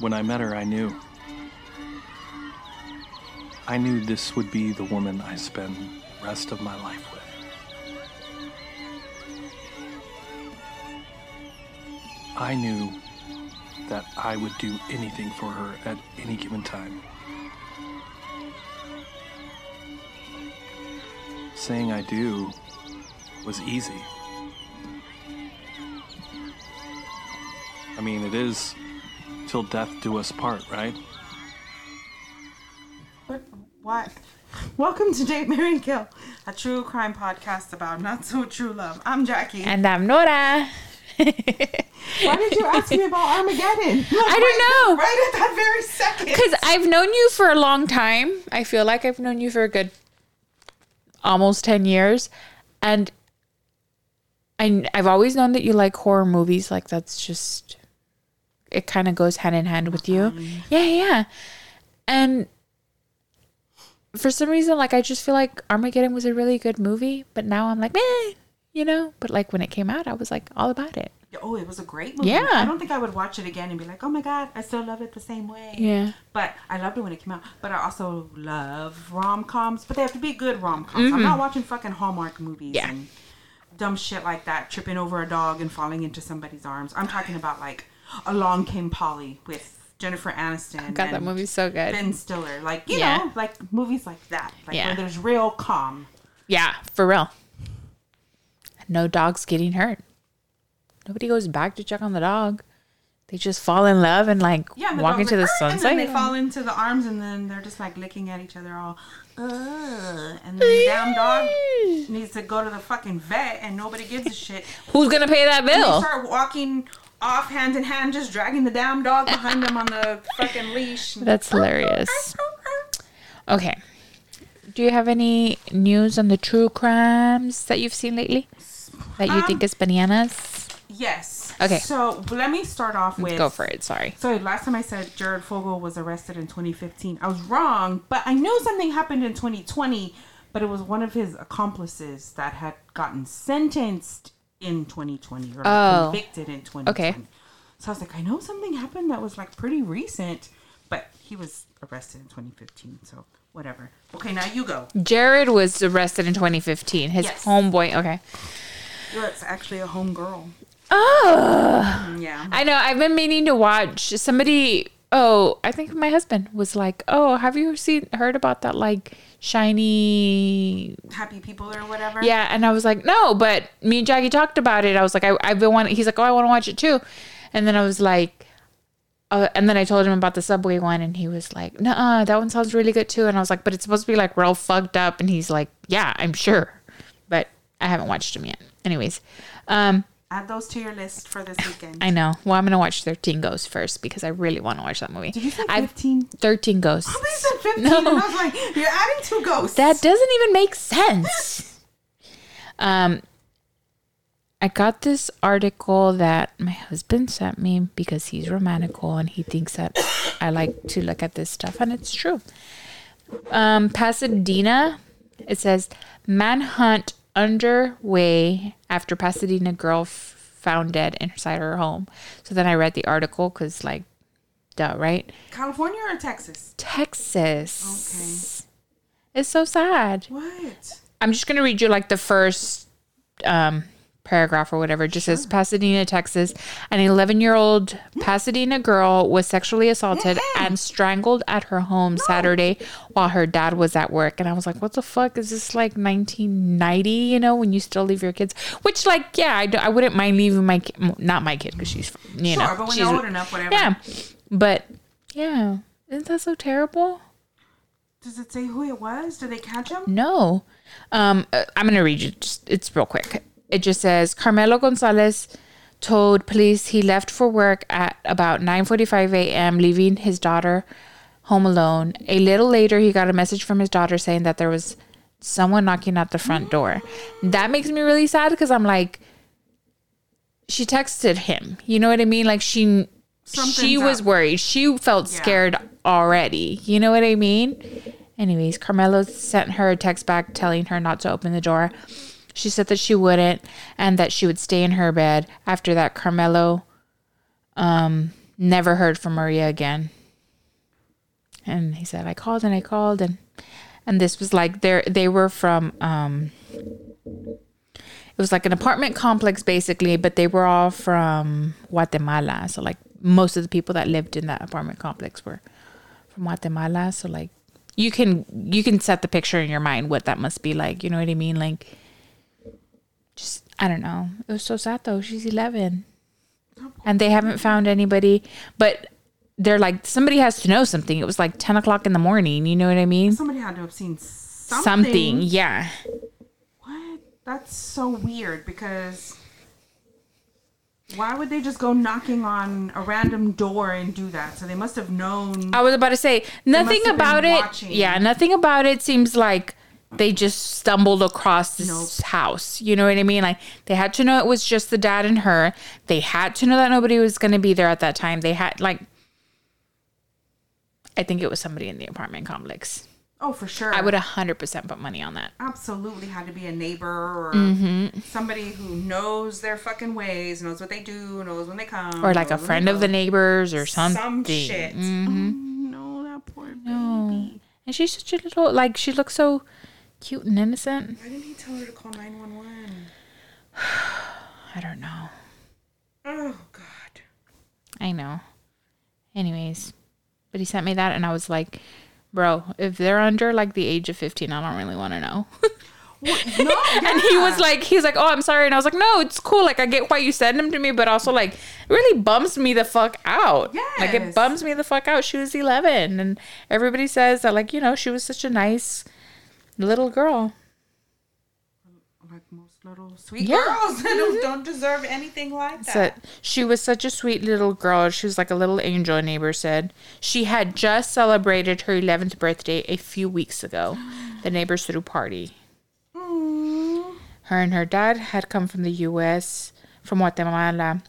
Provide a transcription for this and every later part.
When I met her, I knew. I knew this would be the woman I spend rest of my life with. I knew that I would do anything for her at any given time. Saying I do was easy. I mean, it is till death do us part, right? What? What? Welcome to Date Marry Kill, a true crime podcast about not so true love. I'm Jackie. And I'm Nora. Why did you ask me about Armageddon? I don't know. Right at that very second. Because I've known you for a long time. I feel like I've known you for a good almost 10 years. And I, I've always known that you like horror movies. Like, that's just, it kind of goes hand in hand with you. Yeah, yeah. And for some reason, like, I just feel like Armageddon was a really good movie. But now I'm like, meh, you know? But like, when it came out, I was like, all about it. Oh, it was a great movie. Yeah. I don't think I would watch it again and be like, oh my God, I still love it the same way. Yeah. But I loved it when it came out. But I also love rom coms, but they have to be good rom coms. I'm not watching fucking Hallmark movies Mm-hmm. Yeah. and dumb shit like that, tripping over a dog and falling into somebody's arms. I'm talking about like Along Came Polly with Jennifer Aniston. God, that movie's so good. Ben Stiller. Like, you Yeah. know, like movies like that. Like Yeah. where there's real calm. Yeah, for real. No dogs getting hurt. Nobody goes back to check on the dog. They just fall in love and like Yeah, the walk into the like, "Arr!" sunset. And they fall into the arms, and then they're just like licking at each other, all. Ugh. And then the damn dog needs to go to the fucking vet, and nobody gives a shit. Who's gonna pay that And they bill? start walking off hand in hand, just dragging the damn dog behind them on the fucking leash. That's hilarious. Okay. Do you have any news on the true crimes that you've seen lately that you think um, is bananas? Yes. Okay. So let me start off with. Go for it. Sorry. So last time I said Jared Fogle was arrested in 2015, I was wrong, but I know something happened in 2020, but it was one of his accomplices that had gotten sentenced in 2020 or like, Oh. convicted in 2020. Okay. So I was like, I know something happened that was like pretty recent, but he was arrested in 2015, so whatever. Okay, now you go. Jared was arrested in 2015. His Yes. homeboy. Okay. It's actually a home girl. Oh. Mm, yeah. I know. I've been meaning to watch somebody. Oh, I think my husband was like, "Oh, have you seen heard about that like shiny?" Happy people or whatever. Yeah, and I was like, "No," but me and Jackie talked about it. I was like, I, "I've been wanting." He's like, "Oh, I want to watch it too," and then I was like. Uh, and then I told him about the subway one, and he was like, "Nah, that one sounds really good too." And I was like, "But it's supposed to be like real fucked up." And he's like, "Yeah, I'm sure," but I haven't watched him yet. Anyways, um, Add those to your list for this weekend. I know. Well, I'm gonna watch 13 Ghosts first because I really want to watch that movie. Did you say I've- 15? 13 Ghosts. I said 15 No. and I was like, you're adding two ghosts. That doesn't even make sense. um, I got this article that my husband sent me because he's romantical and he thinks that I like to look at this stuff, and it's true. Um, Pasadena, it says manhunt underway after Pasadena girl f- found dead inside her home. So then I read the article because, like, duh, right? California or Texas? Texas. Okay. It's so sad. What? I'm just gonna read you like the first um paragraph or whatever. It just says Pasadena, Texas. An 11 year old Pasadena girl was sexually assaulted and strangled at her home Saturday while her dad was at work. And I was like, what the fuck? Is this like 1990, you know, when you still leave your kids? Which, like, yeah, I I wouldn't mind leaving my ki- m- not my kid because she's, you Sure, know, but when she's, old enough, whatever. yeah. But yeah, isn't that so terrible? Does it say who it was? Did they catch him? No. Um, uh, I'm going to read you. Just, it's real quick. It just says Carmelo Gonzalez told police he left for work at about 9:45 a.m., leaving his daughter home alone. A little later, he got a message from his daughter saying that there was someone knocking at the front door. That makes me really sad because I'm like, she texted him. You know what I mean? Like she, she was up. worried. She felt Yeah. scared already. You know what I mean? Anyways, Carmelo sent her a text back telling her not to open the door. She said that she wouldn't and that she would stay in her bed. After that, Carmelo um Never heard from Maria again. And he said, I called and I called and and this was like they they were from um it was like an apartment complex basically, but they were all from Guatemala. So like most of the people that lived in that apartment complex were from Guatemala. So like you can you can set the picture in your mind what that must be like. You know what I mean? Like I don't know. It was so sad though. She's eleven. Oh, and they haven't found anybody. But they're like somebody has to know something. It was like ten o'clock in the morning, you know what I mean? Somebody had to have seen something. Something, yeah. What? That's so weird because why would they just go knocking on a random door and do that? So they must have known. I was about to say nothing must have been about it. watching. Yeah, nothing about it seems like they just stumbled across this Nope. house. You know what I mean? Like they had to know it was just the dad and her. They had to know that nobody was going to be there at that time. They had like I think it was somebody in the apartment complex. Oh, for sure. I would 100% put money on that. absolutely had to be a neighbor or Mm-hmm. somebody who knows their fucking ways, knows what they do, knows when they come, Or like a friend of the neighbors or something. some shit. Mhm. Oh, no, that poor baby. No. And she's such a little like she looks so cute and innocent. Why didn't he tell her to call nine one one? I don't know. Oh God. I know. Anyways, but he sent me that, and I was like, bro, if they're under like the age of 15, I don't really want to know. What? No, and he was like, he's like, oh, I'm sorry. And I was like, no, it's cool. Like, I get why you send them to me, but also, like, it really bums me the fuck out. Like, it Yes. bums me the fuck out. She was 11, and everybody says that, like, you know, she was such a nice little girl. like most little sweet Yeah. girls that don't, mm-hmm. don't deserve anything like that. So she was such a sweet little girl. She was like a little angel, a neighbor said. She had just celebrated her 11th birthday a few weeks ago. The neighbors threw a party. Her and her dad had come from the U.S., from Guatemala,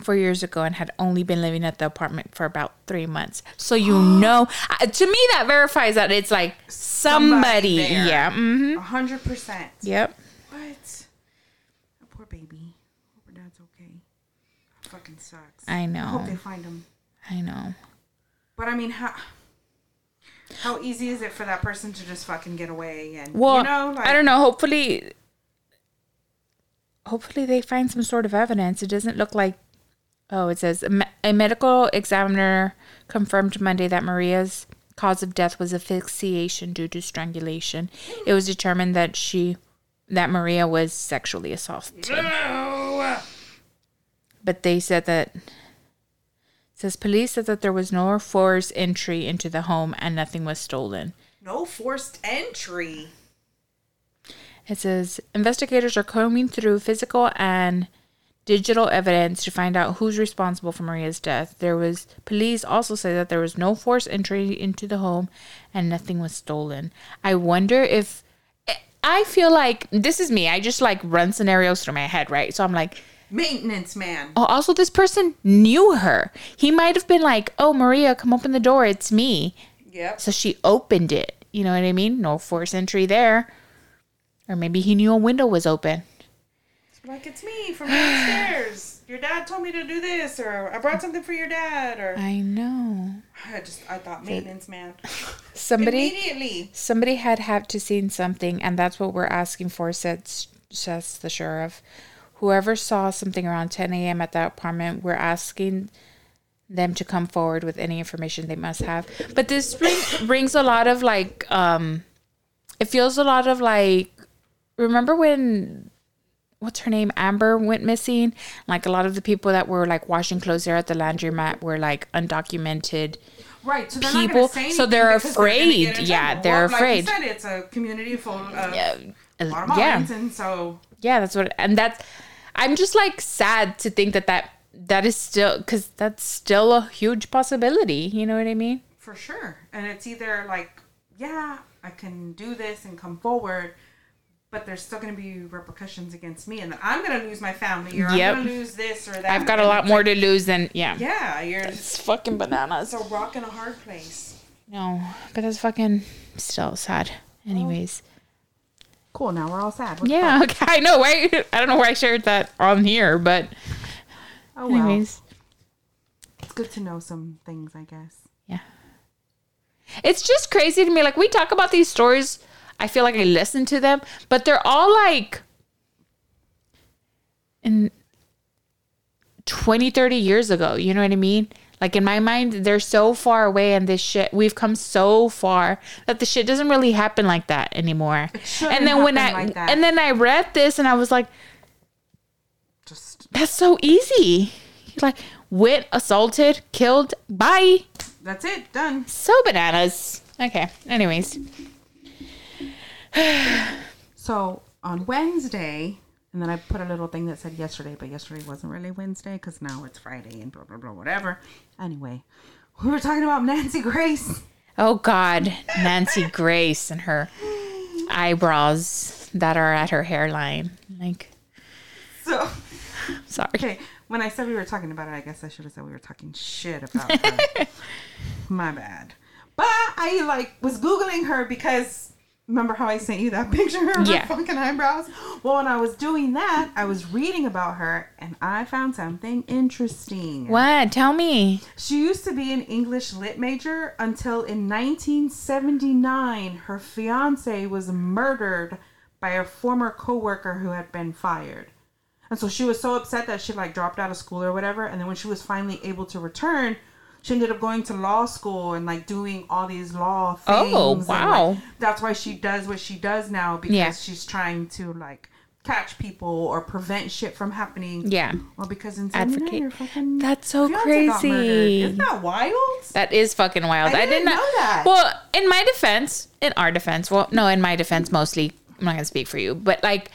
four years ago and had only been living at the apartment for about three months. So you know, to me, that verifies that it's like somebody. Somebody there. yeah. hmm A hundred percent. Yep. What? That poor baby. Hope her dad's okay. That fucking sucks. I know. I hope they find him. I know. But I mean, how how easy is it for that person to just fucking get away and Well, you know, like I don't know. Hopefully, hopefully they find some sort of evidence. It doesn't look like. Oh, it says a, medical examiner confirmed Monday that Maria's cause of death was asphyxiation due to strangulation. It was determined that she, that Maria was sexually assaulted. No! But they said that. Says police said that there was no forced entry into the home and nothing was stolen. No forced entry. It says investigators are combing through physical and digital evidence to find out who's responsible for Maria's death. There was police also say that there was no forced entry into the home and nothing was stolen. I wonder if I feel like this is me. I just like run scenarios through my head, right? So I'm like, Maintenance man. oh, also this person knew her. He might have been like, "Oh, Maria, come open the door. It's me." Yep. So she opened it. You know what I mean? No forced entry there. Or maybe he knew a window was open. Like it's me from downstairs. Your dad told me to do this, or I brought something for your dad, or I know. I just I thought maintenance man. Somebody Immediately. somebody had had to seen something and that's what we're asking for said says the sheriff. Whoever saw something around 10 a.m. at that apartment, we're asking them to come forward with any information they must have. But this bring, brings a lot of like, um, it feels a lot of like, remember when, what's her name, Amber went missing? Like a lot of the people that were like washing clothes there at the laundromat were like undocumented. Right. So they're People- so they're because gonna get afraid. Yeah, they're Well, afraid. Like said, it's a community full of Yeah, a lot of yeah. and so Yeah, that's what, and that's. I'm just like sad to think that that that is still because that's still a huge possibility. You know what I mean? for sure. And it's either like, yeah, I can do this and come forward, but there's still going to be repercussions against me, and then I'm going to lose my family, or Yep. I'm going to lose this or that. I've got a lot more to lose than yeah. Yeah, you're It's fucking bananas. it's a rock in a hard place. No, but that's fucking still sad. Anyways, Cool. Now we're all sad. What the yeah, fuck? okay, I know. Right? I don't know why I shared that on here, but Oh well. anyways, It's good to know some things, I guess. Yeah. It's just crazy to me. Like we talk about these stories, I feel like I listen to them, but they're all like in 20, 30 years ago. You know what I mean? Like in my mind, they're so far away and this shit we've come so far that the shit doesn't really happen like that anymore. And then when I, like and then I read this and I was like, Just that's so easy. Like went, assaulted, killed, bye. that's it. Done. So bananas. Okay. Anyways. So on Wednesday, and then I put a little thing that said yesterday, but yesterday wasn't really Wednesday because now it's Friday and blah blah blah whatever. Anyway, we were talking about Nancy Grace. Oh God, Nancy Grace and her eyebrows that are at her hairline. Like, So sorry. okay, when I said we were talking about it, I guess I should have said we were talking shit about her. My bad. But I like was googling her because remember how I sent you that picture of Yeah. her fucking eyebrows? Well, when I was doing that, I was reading about her and I found something interesting. What? Tell me. She used to be an English lit major until in 1979 her fiance was murdered by a former coworker who had been fired. And so she was so upset that she like dropped out of school or whatever and then when she was finally able to return, she ended up going to law school and like doing all these law oh, things. Oh, and, wow. like, that's why she does what she does now because Yeah. she's trying to like catch people or prevent shit from happening. Yeah. Well, because in 79 Advocate. That's so fiance got murdered. crazy. Isn't that wild? That is fucking wild. I I, didn't did not know that. Well, in my defense, in our defense, well, no, in my defense mostly. I'm not gonna speak for you, but like,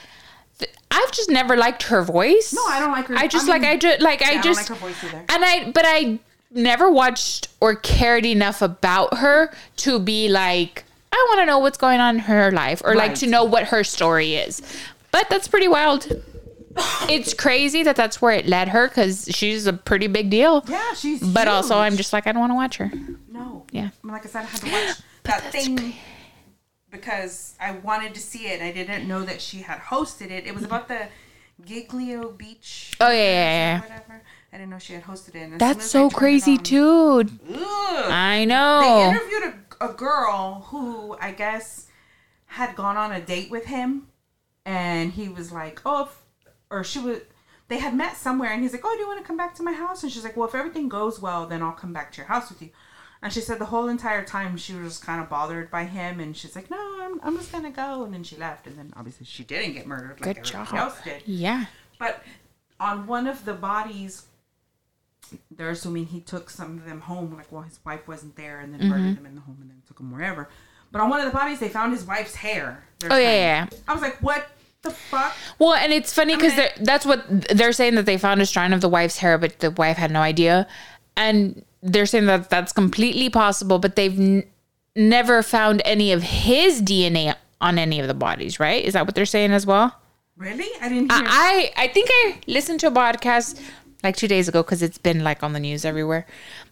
th- I've just never liked her voice. No, I don't like her- I just I like I just like I I don't just like her voice either. And I, but I never watched or cared enough about her to be like, I want to know what's going on in her life or like to know what her story is. But that's pretty wild. It's crazy that that's where it led her because she's a pretty big deal. Yeah, she's. But also, I'm just like, I don't want to watch her. no. Yeah. Like I said, I had to watch that thing because I wanted to see it. I didn't know that she had hosted it. It was about the Gilgo Beach. Oh, yeah, yeah, yeah. Whatever. I didn't know she had hosted it. And That's so I turned it crazy on- too. Ugh. I know. They interviewed a, a girl who I guess had gone on a date with him, and he was like, "Oh," or she was. They had met somewhere, and he's like, "Oh, do you want to come back to my house?" And she's like, "Well, if everything goes well, then I'll come back to your house with you." And she said the whole entire time she was kind of bothered by him, and she's like, "No, I'm, I'm just gonna go." And then she left, and then obviously she didn't get murdered like Good everybody job. else did. Yeah. But on one of the bodies, they're assuming he took some of them home, like while his wife wasn't there, and then Mm-hmm. murdered them in the home, and then took them wherever. But on one of the bodies, they found his wife's hair. they're Oh, yeah, saying. yeah, yeah. I was like, what the fuck? Well, and it's funny because mean- that's what they're saying that they found a strand of the wife's hair, but the wife had no idea. And they're saying that that's completely possible, but they've n- never found any of his DNA on any of the bodies, right? Is that what they're saying as well? Really? I didn't hear. I I think I listened to a podcast like two days ago because it's been like on the news everywhere.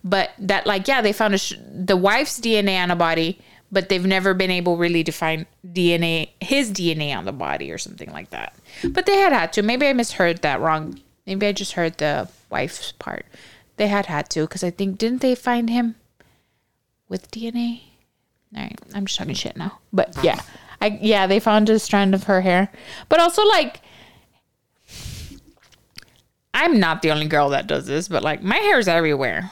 But that like yeah, they found sh- the wife's DNA on a body, but they've never been able really to find DNA his DNA on the body or something like that. But they had had to. Maybe I misheard that wrong. Maybe I just heard the wife's part. They had had to because I think didn't they find him with DNA? All right, I'm just talking shit now. But yeah, I yeah they found a strand of her hair, but also like I'm not the only girl that does this, but like my hair's everywhere.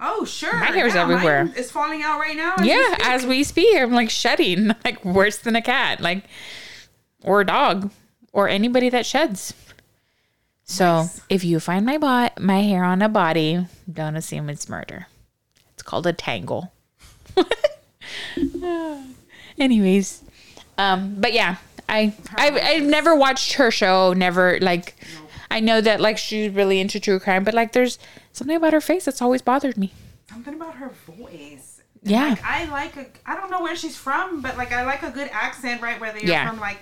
oh, sure. My hair's Yeah, everywhere. It's falling out right now. as Yeah, speak. as we speak, I'm like shedding, like worse than a cat, like or a dog, or anybody that sheds. So if you find my bot my hair on a body, don't assume it's murder. It's called a tangle. Anyways, um, but yeah, I I I've never watched her show. Never like, I know that like she's really into true crime, but like there's something about her face that's always bothered me. Something about her voice. Yeah. Like, I like a. I don't know where she's from, but like I like a good accent, right? Whether you're Yeah. from like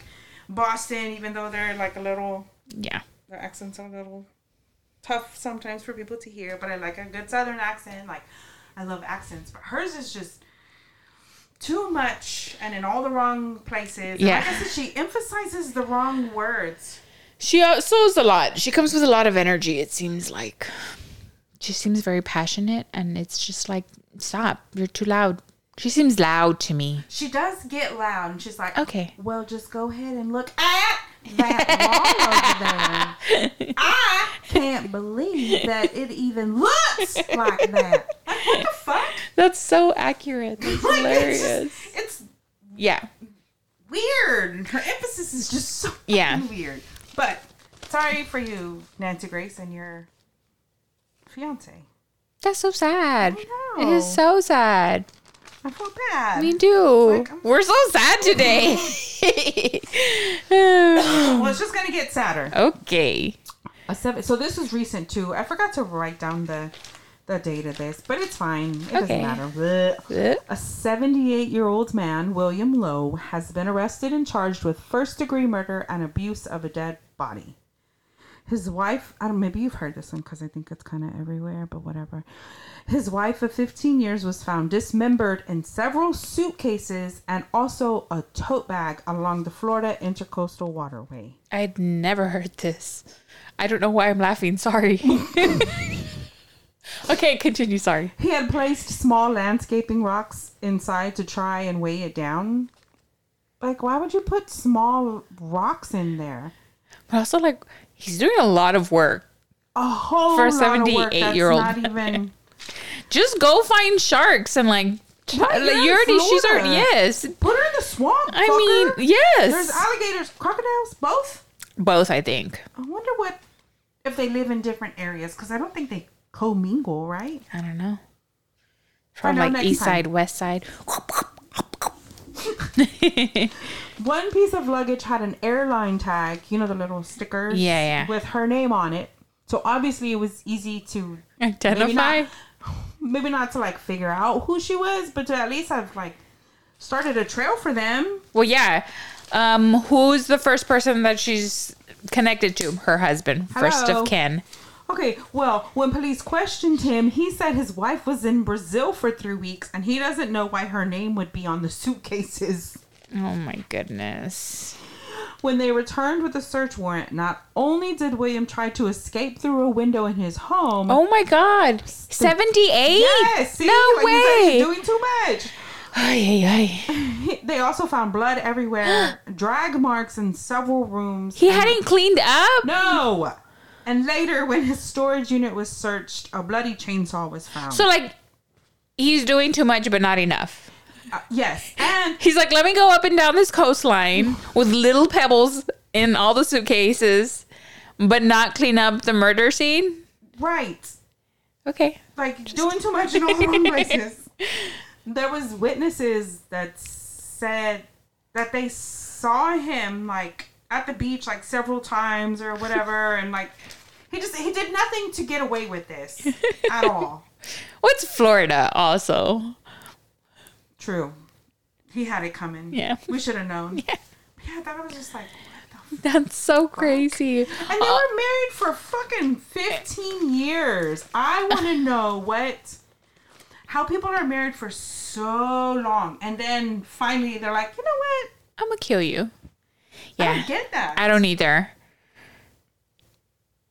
Boston, even though they're like a little Yeah. their accents are a little tough sometimes for people to hear, but I like a good southern accent. Like I love accents, but hers is just too much and in all the wrong places. And Yeah. Like I said, she emphasizes the wrong words. She uh, also is a lot. She comes with a lot of energy. It seems like she seems very passionate, and it's just like, stop, you're too loud. She seems loud to me. She does get loud, and she's like, Okay. well, just go ahead and look at that wall over there. I can't believe that it even looks like that. Like, what the fuck? That's so accurate. That's Like, it's, hilarious. just, it's Yeah. weird. Her emphasis is just so Yeah. weird. But sorry for you, Nancy Grace, and your fiance. That's so sad. I It is so sad. I feel bad. Me too. Like, We're so sad today. well, it's just gonna get sadder. okay. A seven. So this is recent too. I forgot to write down the the date of this, but it's fine. It Okay. doesn't matter. Blech. A 78 year old man, William Lowe, has been arrested and charged with first degree murder and abuse of a dead body. His wife, I don't. Maybe you've heard this one because I think it's kind of everywhere, but whatever. His wife of 15 years was found dismembered in several suitcases and also a tote bag along the Florida Intercoastal Waterway. I'd never heard this. I don't know why I'm laughing. Sorry. okay, continue. Sorry. He had placed small landscaping rocks inside to try and weigh it down. Like, why would you put small rocks in there? But also, like, he's doing a lot of work. A whole For a lot of work that's 78-year-old Not even. Just go find sharks and like. Right, like, in already. She's already. Yes. Put her in the swamp. I fucker. mean, yes. there's alligators, crocodiles, both. Both, I think. I wonder what if they live in different areas because I don't think they commingle, right? I don't know. From like east time. side, west side. One piece of luggage had an airline tag, you know, the little stickers, Yeah, yeah. with her name on it. So obviously, it was easy to maybe Identify. not, maybe not to like figure out who she was, but to at least have like started a trail for them. Well, yeah. Um, who's the first person that she's connected to? Her husband, first of kin. Okay, well, when police questioned him, he said his wife was in Brazil for three weeks and he doesn't know why her name would be on the suitcases. Oh my goodness. When they returned with a search warrant, not only did William try to escape through a window in his home. Oh my God. 78? yes, see, no like way. he's doing too much. Ay, ay, ay. They also found blood everywhere, drag marks in several rooms. He hadn't cleaned up? No. And later, when his storage unit was searched, a bloody chainsaw was found. So, like, he's doing too much, but not enough. Uh, yes, and He's like, let me go up and down this coastline with little pebbles in all the suitcases, but not clean up the murder scene. right, Okay. like doing too much in all the wrong places. There was witnesses that said that they saw him like at the beach like several times or whatever, and like he just he did nothing to get away with this at all. What's Florida also? True, he had it coming. Yeah. we should have known. Yeah. yeah, that was just like. That's so crazy. And they uh, were married for fucking 15 years. I want to know what how people are married for so long and then finally they're like, "You know what? I'm gonna kill you. I Yeah. don't get that." I don't either.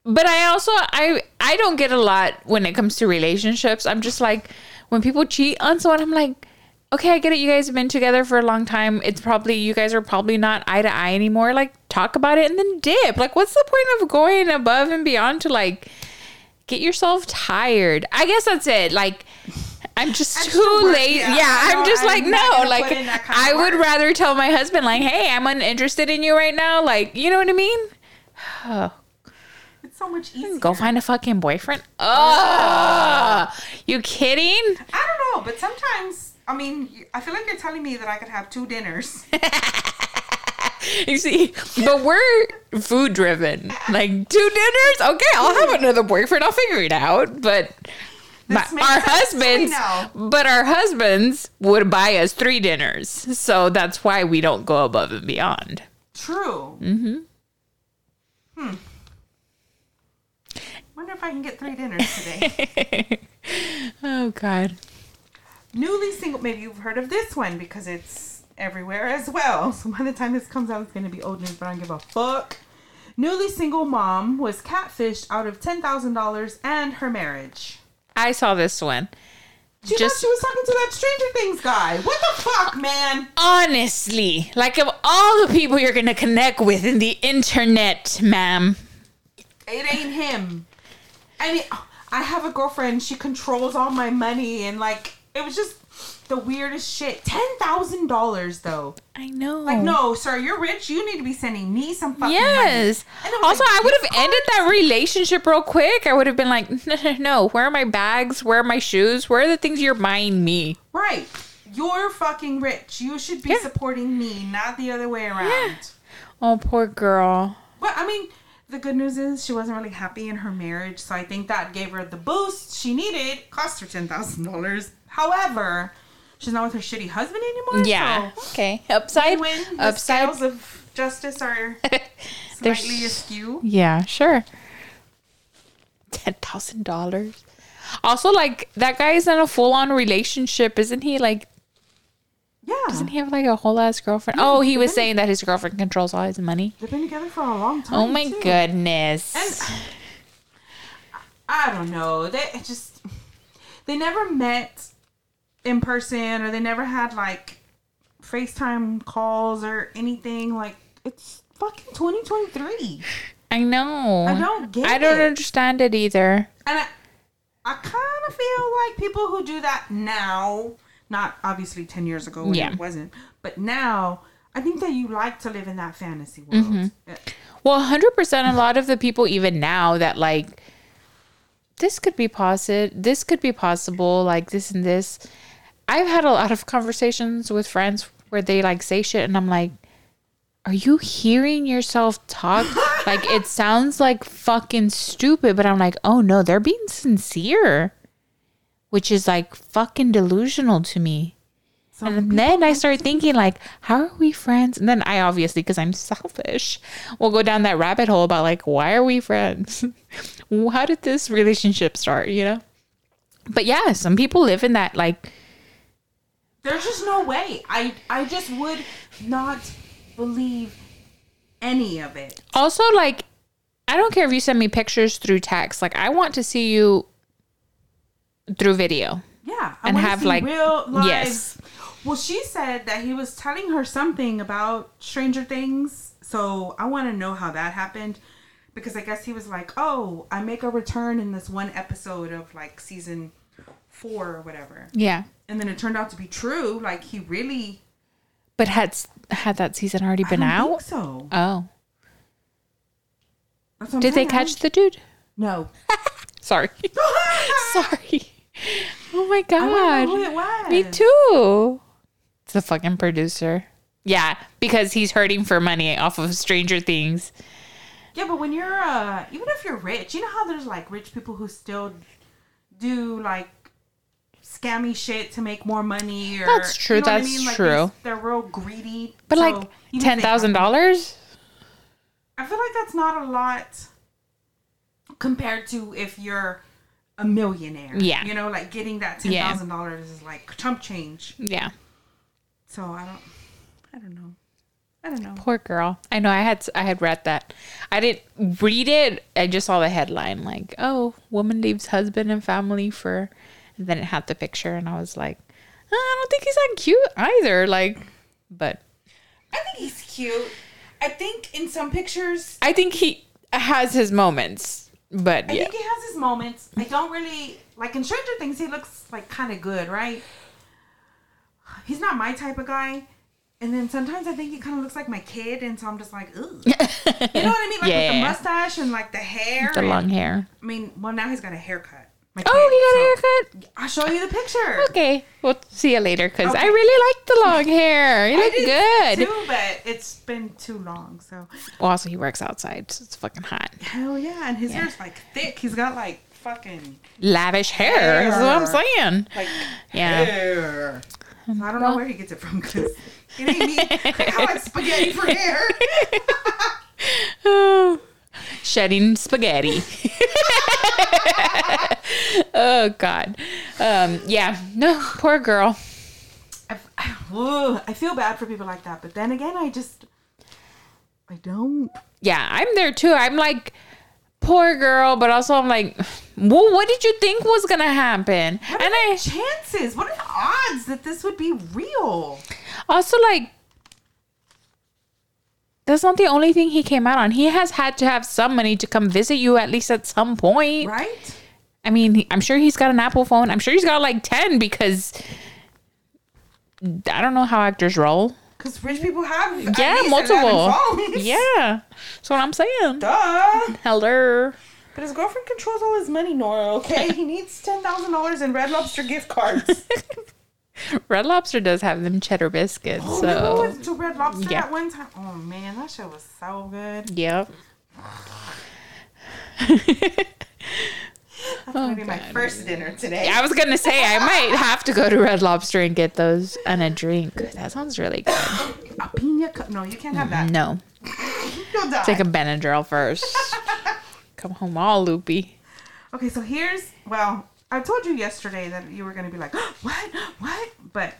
But I also I I don't get a lot when it comes to relationships. I'm just like when people cheat on someone, I'm like, okay, I get it. You guys have been together for a long time. It's probably you guys are probably not eye to eye anymore. Like talk about it and then dip. Like what's the point of going above and beyond to like get yourself tired? I guess that's it. Like I'm just too late. yeah, I'm know, just I'm like no. Like put in that kind I would work. rather tell my husband like, hey, I'm uninterested in you right now. Like you know what I mean? Oh, It's so much easier. go find a fucking boyfriend. Oh, you kidding? I don't know, but sometimes I mean, I feel like you're telling me that I could have two dinners. You see, but we're food driven. Like two dinners. Okay, I'll have another boyfriend. I'll figure it out. But my, our sense to me husbands, but our husbands would buy us three dinners. So that's why we don't go above and beyond. True. Mm-hmm. Hmm. Wonder if I can get three dinners today. Oh God. Newly single. Maybe you've heard of this one because it's everywhere as well. So by the time this comes out, it's going to be old news, but I don't give a fuck. Newly single mom was catfished out of $10,000 and her marriage. I saw this one. She Just- thought she was talking to that Stranger Things guy. What the fuck, man? Honestly, like of all the people you're gonna connect with in the internet, ma'am. It ain't him. I mean, I have a girlfriend. She controls all my money, and like, it was just the weirdest shit. Ten thousand dollars, though. I know. Like, no, sir, you're rich. You need to be sending me some fucking Yes. money. Was Also, like, I would have ended that relationship real quick. I would have been like, no, no, no. Where are my bags? Where are my shoes? Where are the things you're buying me? Right. You're fucking rich. You should be Yeah. supporting me, not the other way around. Oh, poor girl. But I mean, the good news is she wasn't really happy in her marriage, so I think that gave her the boost she needed. Cost her ten thousand dollars. However, she's not with her shitty husband anymore. Yeah. So Okay. Upside. when the upside. scales of justice are There's- slightly askew. Yeah, sure. Ten thousand dollars. Also, like that guy is in a full on relationship, isn't he? Like, Yeah. doesn't he have like a whole ass girlfriend? Oh, he was saying that his girlfriend controls all his money. They've been together for a long oh time. Oh my too. goodness. And I don't know. They just they never met in person or they never had like FaceTime calls or anything. Like it's fucking 2023. I know. I don't get I don't it. understand it either. And I, I kind of feel like people who do that now, not obviously 10 years ago when Yeah. it wasn't, but now I think that you like to live in that fantasy world. Mm-hmm. Uh, Well, hundred percent. A lot of the people, even now, that like this could be possible. This could be possible. Like this and this. I've had a lot of conversations with friends where they like say shit, and I'm like, "Are you hearing yourself talk? like it sounds like fucking stupid." But I'm like, "Oh no, they're being sincere," which is like fucking delusional to me. Some And then I start thinking, like, how are we friends? And then I obviously, because I'm selfish, will go down that rabbit hole about like, why are we friends? how did this relationship start? You know? But yeah, some people live in that like, There's just no way. I I just would not believe any of it. also like, I don't care if you send me pictures through text. Like, I want to see you through video. Yeah, I And have, like- real live. yes. Well, she said that he was telling her something about Stranger Things, so I want to know how that happened because I guess he was like, "Oh, I make a return in this one episode of like season four or whatever," Yeah. And then it turned out to be true. Like he really But had had that season already been I don't out? think so Oh. That's what I'm Did they saying. Catch the dude? No. Sorry. Sorry. Oh my I god. know who it was. Me too. It's the fucking producer. Yeah, because he's hurting for money off of Stranger Things. Yeah, but when you're uh even if you're rich, you know how there's like rich people who still do like scammy shit to make more money or That's true, you know that's Like, true. they're- They're real greedy. But So, like ten thousand dollars? I feel like that's not a lot compared to if you're a millionaire. Yeah. You know, like getting that ten thousand yeah. dollars is like chump change. Yeah. So I don't I don't know. I don't know. Poor girl. I know. I had I had read that. I didn't read it. I just saw the headline, like, "Oh, woman leaves husband and family for," then it had the picture, and I was like, "Uh, "I don't think he's that cute either." Like, but I think he's cute. I think in some pictures I think he has his moments. But I yeah, think he has his moments. I don't really like in Stranger Things. He looks like kind of good, right? He's not my type of guy. And then sometimes I think he kind of looks like my kid, and so I'm just like, ooh, you know what I mean? Like with Yeah. the mustache and like the hair. the long hair. I mean, well now he's got a haircut. Oh, he got a haircut. I'll show you the picture. Okay, we'll see you later because I really like the long hair. You look good. too, but it's been too long. So Well, also he works outside, so it's fucking hot. hell yeah, and his hair's like thick. He's got like fucking Lavish hair. That's what I'm saying. like Yeah. hair. I don't know where he gets it from because it ain't me. I like spaghetti for hair. Oh, shedding spaghetti. oh God. Um. Yeah. No. Poor girl. I, I, ugh, I feel bad for people like that, but then again, I just I don't. Yeah, I'm there too. I'm like, poor girl, but also I'm like, well, what did you think was gonna happen? What and are I the chances? What are the odds that this would be real? also like that's not the only thing he came out on. He has had to have some money to come visit you at least at some point. Right? I mean, I'm sure he's got an Apple phone. I'm sure he's got like 10 because I don't know how actors roll. Because rich people have Yeah, multiple. phones. Yeah. That's what I'm saying. Duh. Hello. But his girlfriend controls all his money, Nora, okay? he needs $10,000 in Red Lobster gift cards. Red Lobster does have them cheddar biscuits. Oh, remember we So, went to Red Lobster Yeah. at one time? Oh, man, that shit was so good. yep. That's going to be oh, my first dinner today. I was going to say, I might have to go to Red Lobster and get those and a drink. That sounds really good. A pina co- No, you can't have that. No. You'll die. Take a Benadryl first. Come home all loopy. Okay, so here's well, I told you yesterday that you were gonna be like, what, what, but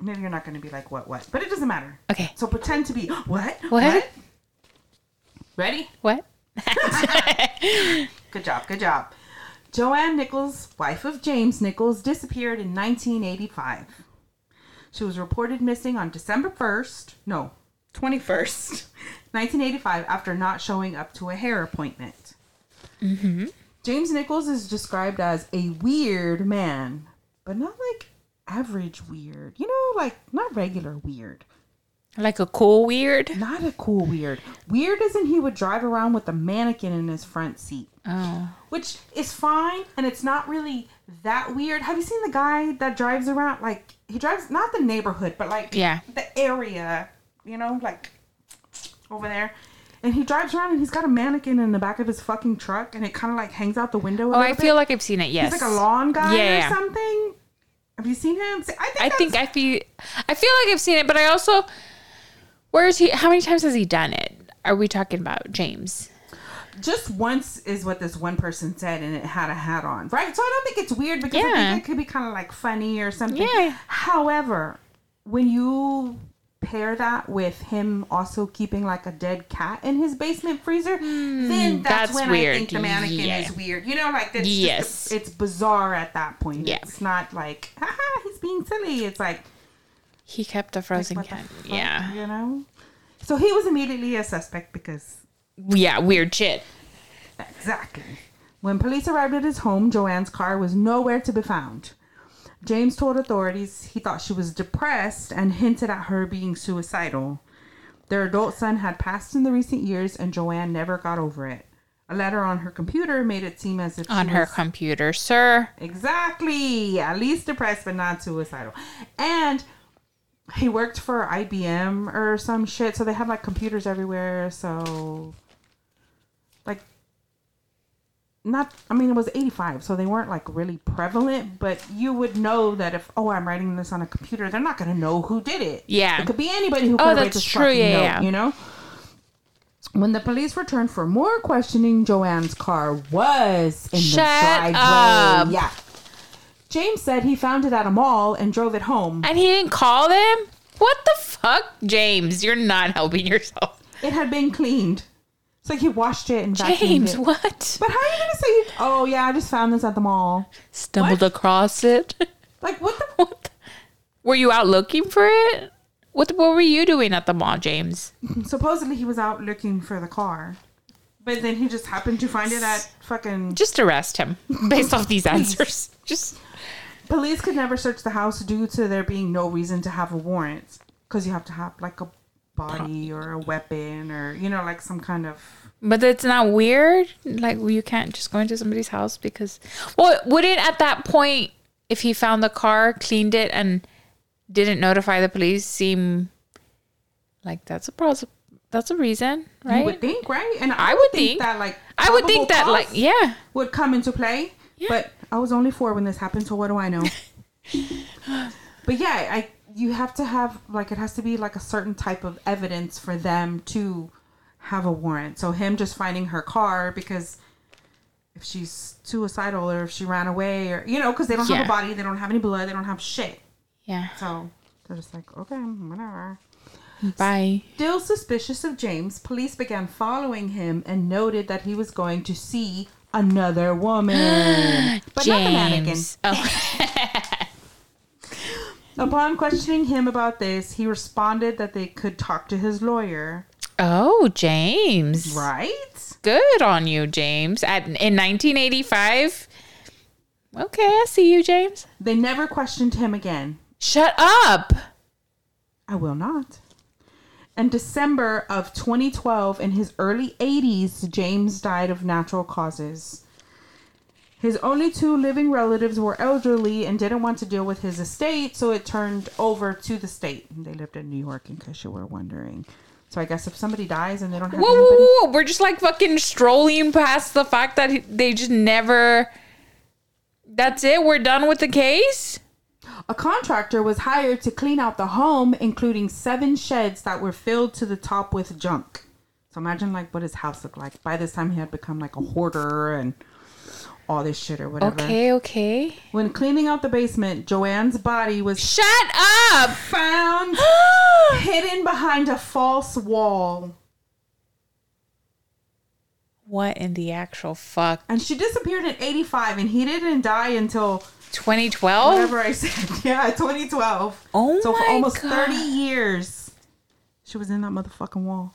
maybe you're not gonna be like, what, what, but it doesn't matter. Okay. So pretend to be what, What? Ready? What? Good job, good job. Joanne Nichols, wife of James Nichols, disappeared in 1985. She was reported missing on December 1st, no, 21st, 1985, after not showing up to a hair appointment. Mm-hmm. James Nichols is described as a weird man, but not like average weird. You know, like not regular weird. Like a cool weird? Not a cool weird. Weird isn't he would drive around with a mannequin in his front seat. Oh. Which is fine and it's not really that weird. Have you seen the guy that drives around like he drives not the neighborhood, but like Yeah. the area, you know, like over there. And he drives around and he's got a mannequin in the back of his fucking truck and it kind of like hangs out the window. Oh, I little feel bit. like I've seen it. Yes. He's like a lawn guy Yeah. or something. Have you seen him? I think, I think I feel I feel like I've seen it, but I also where is he how many times has he done it? Are we talking about James? just once is what this one person said, and it had a hat on, right? So I don't think it's weird because I think it could be kind of like funny or something. Yeah. However, when you pair that with him also keeping like a dead cat in his basement freezer, hmm, then that's, that's when weird. I think the mannequin Yeah. is weird. You know, like it's Yes. just, it's bizarre at that point. Yeah. It's not like, haha, he's being silly. It's like, He kept the frozen the cat. fuck, Yeah. you know. So he was immediately a suspect because Yeah, weird shit. Exactly. When police arrived at his home, Joanne's car was nowhere to be found. James told authorities he thought she was depressed and hinted at her being suicidal. Their adult son had passed in the recent years, and Joanne never got over it. A letter on her computer made it seem as if On her was computer, sir. exactly at least depressed but not suicidal. And he worked for IBM or some shit, so they had like computers everywhere. So, like, not. I mean, it was eighty five, so they weren't like really prevalent. But you would know that if oh, I'm writing this on a computer, they're not gonna know who did it. Yeah. it could be anybody who could Oh, write that's this true. Yeah, note, yeah. You know. When the police returned for more questioning, Joanne's car was in Shut the driveway. up. Yeah. James said he found it at a mall and drove it home. And he didn't call them? What the fuck, James? You're not helping yourself. It had been cleaned. So he washed it and vacuumed James, it. what? But how are you gonna say? Oh yeah, I just found this at the mall. Stumbled What? across it. Like what the? what? the- Were you out looking for it? What what were you doing at the mall, James? Supposedly he was out looking for the car, but then he just happened to find it at fucking. Just arrest him based off these answers. Just Police could never search the house due to there being no reason to have a warrant, because you have to have like a body or a weapon or you know like some kind of. But it's not weird. Like you can't just go into somebody's house because. Well, would it at that point, if he found the car, cleaned it, and didn't notify the police, seem like that's a pros- That's a reason, right? You would think, right? And I would think. that like I would think that, like, yeah, would come into play. But I was only four when this happened, so what do I know? but yeah, I you have to have like it has to be like a certain type of evidence for them to have a warrant. So him just finding her car because if she's suicidal or if she ran away or you know because they don't have a body, they don't have any blood, they don't have shit. yeah. So they're just like, okay, whatever. Bye. Still suspicious of James, police began following him and noted that he was going to see another woman. but not the mannequin. Oh, Upon questioning him about this, he responded that they could talk to his lawyer. oh, James. Right? Good on you, James. At in 1985. Okay, I see you, James. They never questioned him again. Shut up. I will not. In December of 2012, in his early 80s, James died of natural causes. His only two living relatives were elderly and didn't want to deal with his estate, so it turned over to the state. They lived in New York, in case you were wondering. So I guess if somebody dies and they don't have Whoa, anybody, whoa, whoa. We're just like fucking strolling past the fact that they just never. That's it. We're done with the case. A contractor was hired to clean out the home, including seven sheds that were filled to the top with junk. So imagine like what his house looked like. By this time, he had become like a hoarder and all this shit or whatever. Okay, okay. When cleaning out the basement, Joanne's body was Shut up. found hidden behind a false wall. what in the actual fuck? And she disappeared in 85, and he didn't die until 2012. whatever I said. Yeah, 2012. Oh so for almost God. 30 years, she was in that motherfucking wall.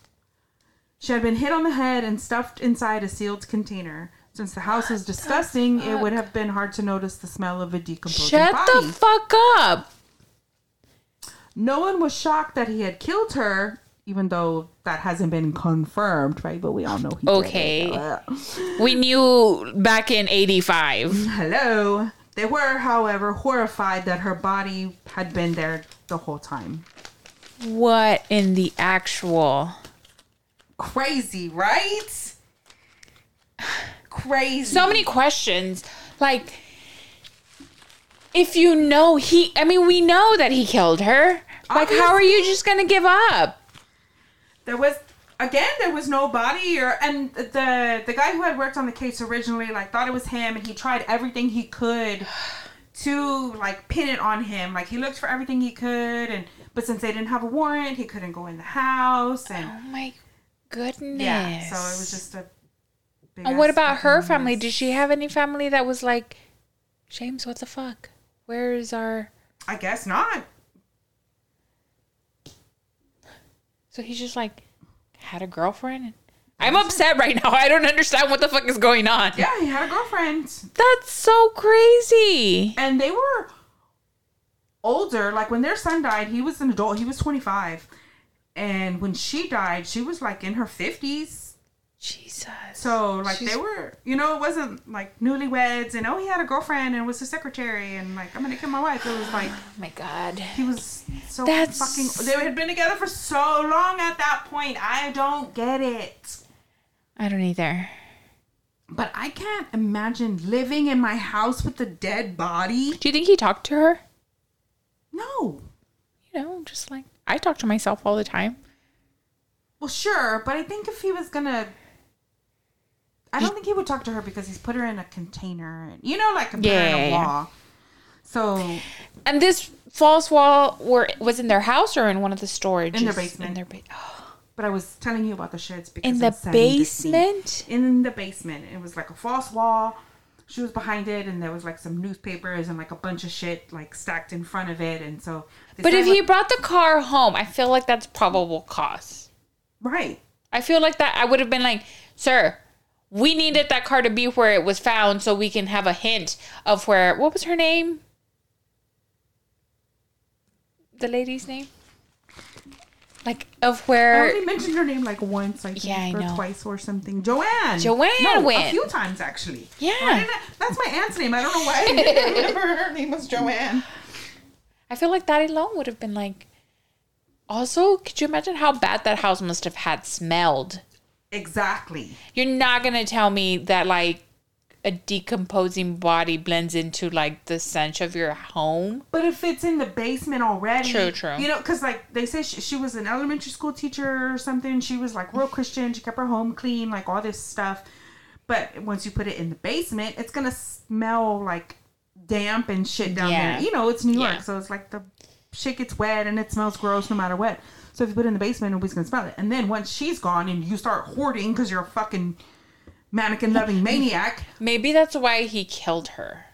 She had been hit on the head and stuffed inside a sealed container. Since the house is disgusting, it would have been hard to notice the smell of a decomposing Shut body. the fuck up. no one was shocked that he had killed her, even though that hasn't been confirmed, right? But we all know he did Okay. it. We knew back in 85. Hello. They were, however, horrified that her body had been there the whole time. What in the actual? Crazy, right? Crazy. So many questions. Like, if you know he, I mean, we know that he killed her. Like, how are you just gonna give up? there was again there was no body or and the the guy who had worked on the case originally like thought it was him and he tried everything he could to like pin it on him like he looked for everything he could and but since they didn't have a warrant he couldn't go in the house and Oh my goodness. yeah so it was just a big And what about her family? mess. Did she have any family that was like, James, what the fuck? Where is our. i guess not So he's just like, had a girlfriend? I'm upset right now. I don't understand what the fuck is going on. yeah he had a girlfriend That's so crazy. and they were older like when their son died he was an adult he was 25 and when she died she was like in her 50s Jesus. so like She's- they were you know it wasn't like newlyweds and oh he had a girlfriend and was a secretary and like i'm gonna kill my wife it was like Oh my God. he was so That's- fucking they had been together for so long at that point i don't get it I don't either. but i can't imagine living in my house with a dead body Do you think he talked to her? no You know, just like I talk to myself all the time. Well, sure, but I think if he was gonna, I don't think he would talk to her because he's put her in a container, and you know, like a, Yeah, wall. So And this false wall were was in their house or in one of the storages? In their basement. In their ba- oh. But I was telling you about the sheds because In the setting the scene. basement? In the basement, it was like a false wall. She was behind it, and there was like some newspapers and like a bunch of shit like stacked in front of it, and so. But if he brought the car home, I feel like that's probable cause. right, I feel like that I would have been like, "Sir, we needed that car to be where it was found so we can have a hint of where what was her name? The lady's name? Like of where I only mentioned her name like once, I think, Yeah, I or know. twice or something. Joanne. Joanne no, went. a few times actually. Yeah. I- that's my aunt's name. I don't know why. I remember her name was Joanne. I feel like that alone would have been like also, could you imagine how bad that house must have had smelled? Exactly. You're not gonna tell me that like a decomposing body blends into like the stench of your home. But if it's in the basement already, True, true. You know, because like they say she, she was an elementary school teacher or something. She was like real Christian. She kept her home clean, like all this stuff. But once you put it in the basement, it's gonna smell like damp and shit down Yeah. there. You know, it's New York, Yeah. so it's like the shit gets wet and it smells gross no matter what. So if you put it in the basement, nobody's gonna smell it. And then once she's gone and you start hoarding because you're a fucking mannequin loving maniac, Maybe that's why he killed her.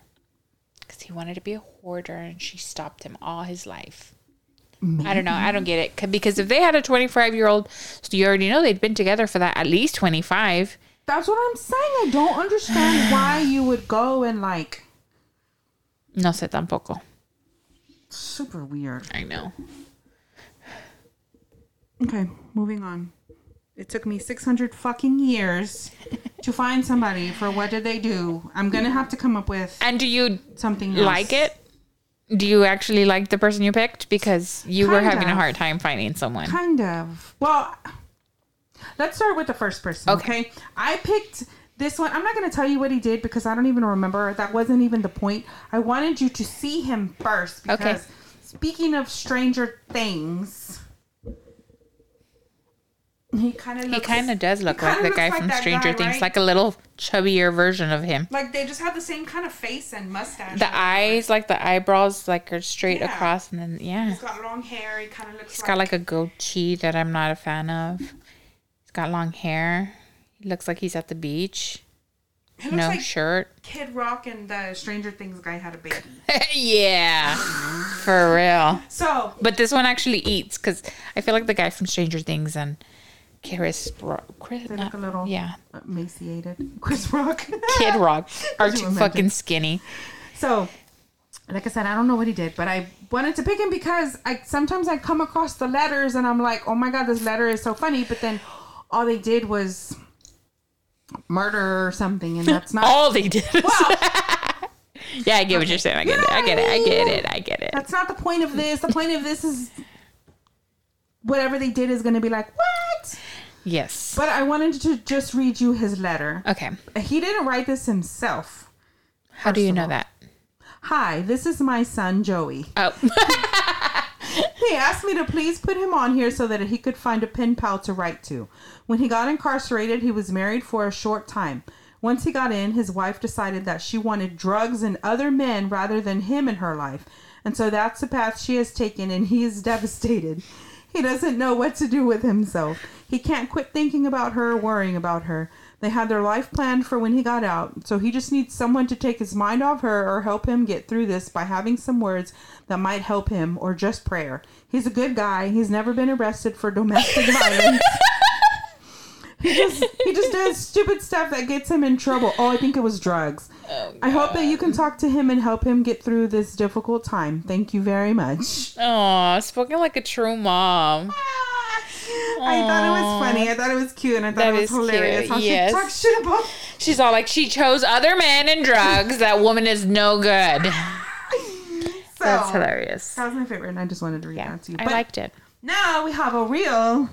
Because he wanted to be a hoarder and she stopped him all his life. I don't know. I don't get it. 'Cause- Because if they had a 25 year old, so you already know they'd been together for that at least 25. that's what I'm saying. I don't understand why you would go and like No sé tampoco. super weird. I know. Okay, moving on. It took me 600 fucking years to find somebody for what did they do? I'm gonna have to come up with And do you something else. like it? Do you actually like the person you picked? Because you were Kind having a hard time finding someone. Kind of. Well, let's start with the first person. Okay. Okay. I picked this one. I'm not going to tell you what he did because I don't even remember. That wasn't even the point. I wanted you to see him first because Okay. speaking of Stranger Things, he kind of He kind of does look like the guy like from Stranger guy, Things, right? like a little chubbier version of him. like they just have the same kind of face and mustache. The eyes, like the eyebrows, like are straight Yeah. across, and then yeah, He's got long hair. He kind of looks he's like, got like a goatee that I'm not a fan of. He's got long hair. He looks like he's at the beach. he No like shirt. Kid Rock and the Stranger Things guy had a baby. yeah, for real. So But this one actually eats because I feel like the guy from Stranger Things and Chris, Ro- Chris they not- uh, look a little yeah, emaciated. Chris Rock. Kid Rock are you too fucking skinny. So, like I said, I don't know what he did, but I wanted to pick him because I sometimes I come across the letters and I'm like, oh my god, this letter is so funny, but then all they did was murder or something, and that's not All they did. well, yeah, I get what you're saying. I get it. I get it. I get it. I get it. that's not the point of this. The point of this is whatever they did is going to be like what. Yes. But I wanted to just read you his letter. Okay. He didn't write this himself. How do you know that? Hi, this is my son Joey. Oh, He asked me to please put him on here so that he could find a pen pal to write to. When he got incarcerated, he was married for a short time. Once he got in, his wife decided that she wanted drugs and other men rather than him in her life. And so that's the path she has taken, and he is devastated. He doesn't know what to do with himself. He can't quit thinking about her or worrying about her. They had their life planned for when he got out, so he just needs someone to take his mind off her or help him get through this by having some words that might help him or just prayer. He's a good guy. He's never been arrested for domestic violence. He just he just does stupid stuff that gets him in trouble. Oh, I think it was drugs. Oh, I hope that you can talk to him and help him get through this difficult time. Thank you very much. oh, spoken like a true mom. Ah, I thought it was funny. I thought it was cute, and I thought That it was hilarious cute, how yes. she talks shit about. She's all like, she chose other men and drugs. That woman is no good. So, That's hilarious. That was my favorite, and I just wanted to read Yeah, that to you. But I liked it. now we have a real.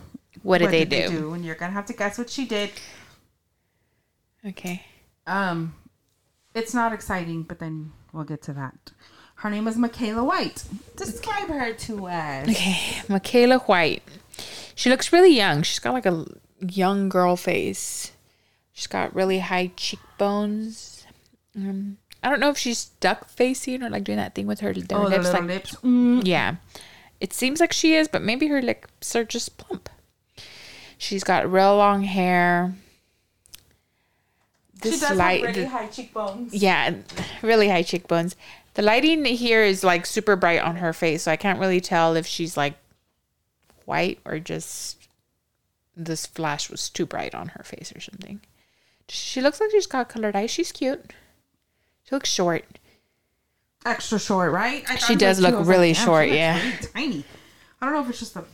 What did they do? And you're gonna have to guess what she did. Okay. Um, it's not exciting, but then we'll get to that. Her name is Michaela White. Describe her to us. Okay, Michaela White. She looks really young. She's got like a young girl face. She's got really high cheekbones. Um, I don't know if she's duck facing or like doing that thing with her, her Oh, the lips. little Like, lips. Mm. yeah, it seems like she is, but maybe her lips are just plump. She's got real long hair. She This does light, have really the- high cheekbones. yeah, really high cheekbones. The lighting here is like super bright on her face, so I can't really tell if she's like white or just this flash was too bright on her face or something. She looks like she's got colored eyes. She's cute. She looks short. Extra short, right? I She thought does so too. look I really "Damn, she short, yeah. really tiny. I don't know if it's just the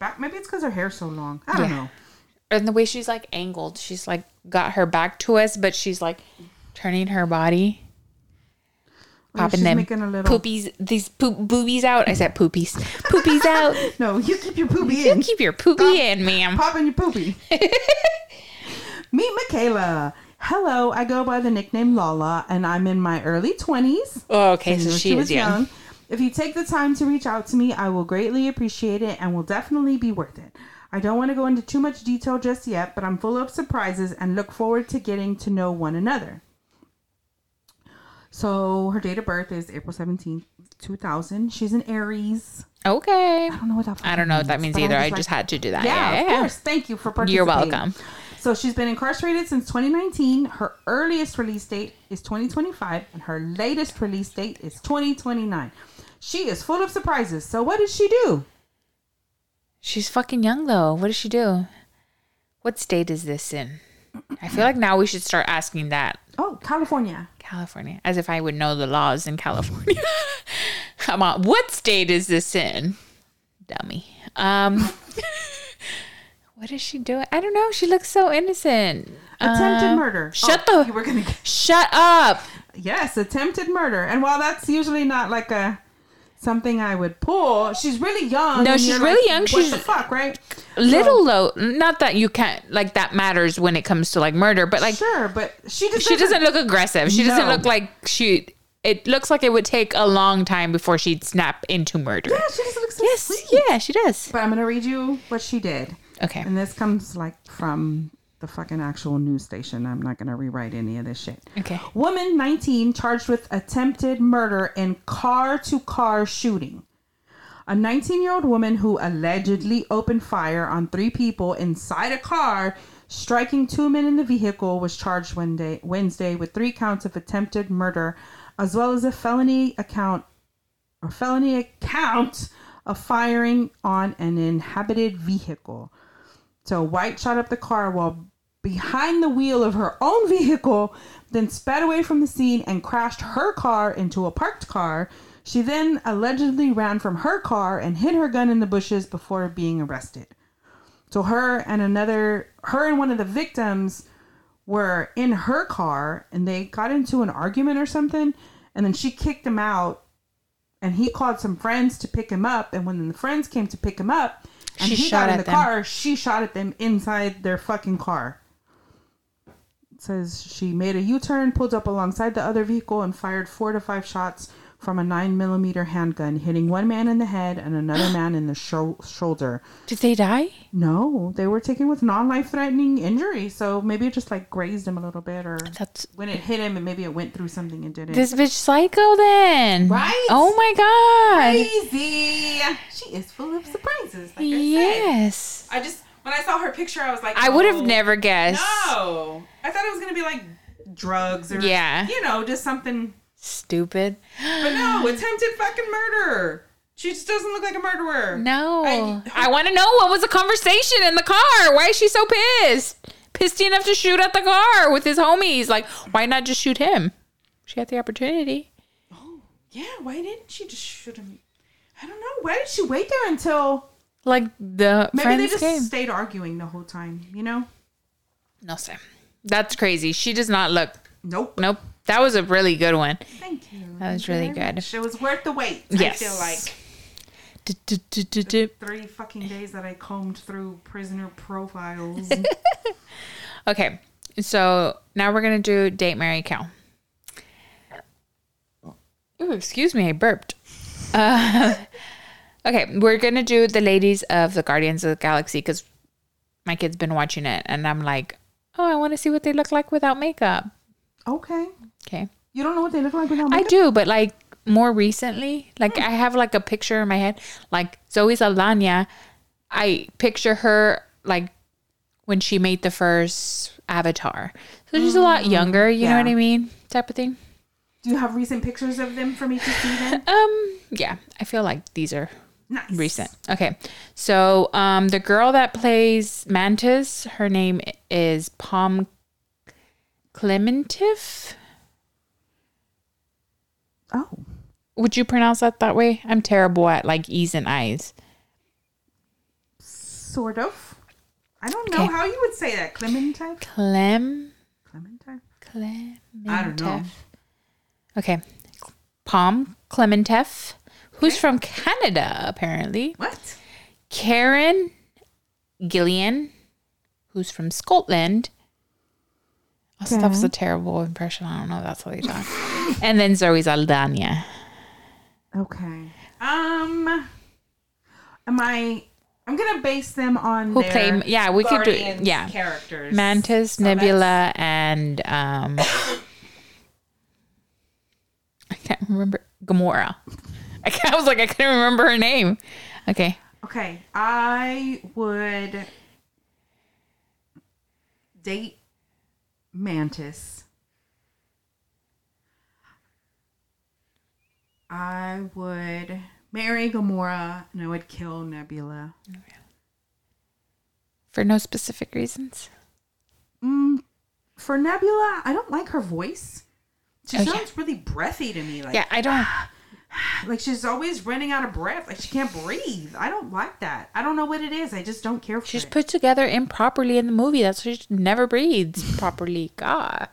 back. Maybe it's because her hair's so long. I don't Yeah. know. And the way she's like angled, she's like got her back to us, but she's like turning her body. Oh, Popping she's them little- poopies, these poop boobies out. I said poopies, poopies out. No, you keep your poopy You in. keep your poopy in, ma'am. Popping your poopy. Meet Michaela. Hello, I go by the nickname Lala, and I'm in my early 20s. Oh, okay, so she is young. If you take the time to reach out to me, I will greatly appreciate it and will definitely be worth it. I don't want to go into too much detail just yet, but I'm full of surprises and look forward to getting to know one another. So her date of birth is April 17th, 2000. She's an Aries. Okay. I don't know what that I don't know what that means but either. I was just like- had to do that. Yeah, Yeah, of course. Thank you for participating. You're welcome. So she's been incarcerated since 2019. Her earliest release date is 2025, and her latest release date is 2029. She is full of surprises. So what did she do? She's fucking young though. What does she do? What state is this in? I feel like now we should start asking that. Oh, California. California. As if I would know the laws in California. Come on. What state is this in? Dummy. Um What is she doing? I don't know. She looks so innocent. Attempted Uh, murder. Shut oh, the You were gonna. Shut up. Yes, attempted murder. And while that's usually not like a something I would pull, she's really young. No, she's really like, young. What She's- the fuck, right? Little though, not that you can't like that matters when it comes to like murder, but like sure, but she just she doesn't look aggressive. She doesn't look like she. It looks like it would take a long time before she'd snap into murder. Yeah, she just looks so Yes, sweet. yeah, she does. But I'm gonna read you what she did. Okay. And this comes like from the fucking actual news station. I'm not gonna rewrite any of this shit. Okay. Woman 19 charged with attempted murder in car to car shooting. A 19 year old woman who allegedly opened fire on three people inside a car, striking two men in the vehicle, was charged Wednesday, Wednesday with three counts of attempted murder, as well as a felony account or felony account of firing on an inhabited vehicle. So White shot up the car while behind the wheel of her own vehicle, then sped away from the scene and crashed her car into a parked car. She then allegedly ran from her car and hid her gun in the bushes before being arrested. So her and another, her and one of the victims were in her car and they got into an argument or something. And then she kicked him out and he called some friends to pick him up. And when the friends came to pick him up and She he got in the them. car, she shot at them inside their fucking car. Says she made a U-turn, pulled up alongside the other vehicle, and fired four to five shots from a nine millimeter handgun, hitting one man in the head and another man in the sho- shoulder. Did they die? No, they were taken with non-life threatening injury, so maybe it just like grazed him a little bit, or That's when it hit him, and maybe it went through something and didn't. this bitch psycho then. Right? Oh my god. crazy. She is full of surprises. Like I said. Yes. I just when I saw her picture, I was like, I would have oh, never guessed. No, I thought it was gonna be like drugs or Yeah. you know, just something. Stupid. But no, attempted fucking murder. She just doesn't look like a murderer. No. I- I, want to know what was the conversation in the car. Why is she so pissed? Pissed enough to shoot at the car with his homies. Like, why not just shoot him? She had the opportunity. Oh yeah, why didn't she just shoot him? I don't know. Why did she wait there until Like the maybe friends they just came. stayed arguing the whole time? You know? No, sir. That's crazy. She does not look. Nope. Nope. That was a really good one. Thank you. That was really good. much. It was worth the wait. Yes. I feel like three fucking days that I combed through prisoner profiles. Okay. So now we're going to do Date Marry Kill. Ooh, excuse me. I burped. Uh, okay. We're going to do the ladies of the Guardians of the Galaxy because my kid's been watching it and I'm like, oh, I want to see what they look like without makeup. okay. Okay. You don't know what they look like without makeup. I do, but like more recently, like I have like a picture in my head, like Zoe Saldana. I picture her like when she made the first Avatar. So she's a lot younger, you know what I mean? Type of thing. Do you have recent pictures of them for me to see then? Um, yeah, I feel like these are Nice. recent. Okay. So, um, the girl that plays Mantis, her name is Pom Klementieff. Oh. Would you pronounce that that way? I'm terrible at like E's and I's. Sort of. I don't know Okay. how you would say that. Clementine? Clem. Clementine? Clementef. I don't know. Okay. Pom Klementieff, who's from Canada, apparently. What? Karen Gillan, who's from Scotland. Oh, Stuff's a terrible impression. I don't know. if That's what they talk. and then Zoe Saldana. Okay. Um am I I'm gonna base them on Who their play- yeah, we could do- yeah. characters. Mantis, So that's- Nebula, and um, I can't remember Gamora. I, was like, I couldn't remember her name. Okay. Okay, I would date Mantis. I would marry Gamora and I would kill Nebula. For no specific reasons. Mm, for Nebula, I don't like her voice. She Oh, yeah. sounds really breathy to me. Like, Yeah, I don't. Like she's always running out of breath. Like she can't breathe. I don't like that. I don't know what it is. I just don't care for She's it. put together improperly in the movie. That's why she never breathes properly. God.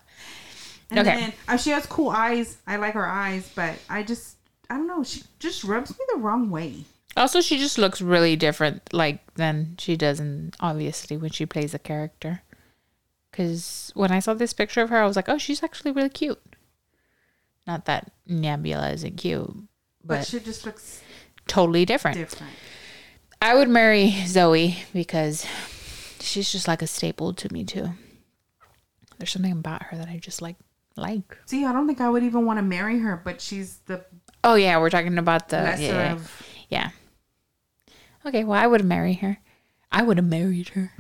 And Okay. then uh, she has cool eyes. I like her eyes, but I just I don't know. She just rubs me the wrong way. Also, she just looks really different, like than she does in obviously when she plays a character. Because when I saw this picture of her, I was like, oh, she's actually really cute. Not that Nebula isn't cute, But, but she just looks totally different. different. I would marry Zoe because she's just like a staple to me too. There's something about her that I just like like. See, I don't think I would even want to marry her, but she's the Oh yeah, we're talking about the lesser yeah, of. yeah. Okay, well I would marry her. I would have married her.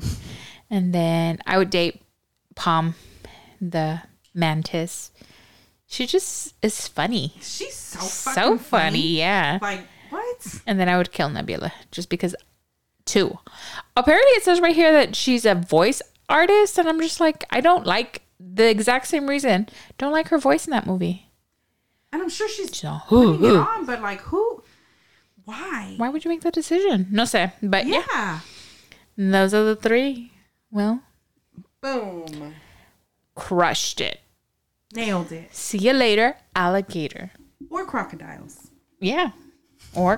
and then I would date Pom, the mantis. She just is funny. She's so So fucking funny, yeah. Like what? And then I would kill Nebula just because two. Apparently it says right here that she's a voice artist and I'm just like I don't like the exact same reason. Don't like her voice in that movie. And I'm sure she's So who, who? on, but like who? Why? Why would you make that decision? No sé. But yeah. Yeah. those are the three. Well, Boom. crushed it. Nailed it. See you later, alligator. Or crocodiles. Yeah. Or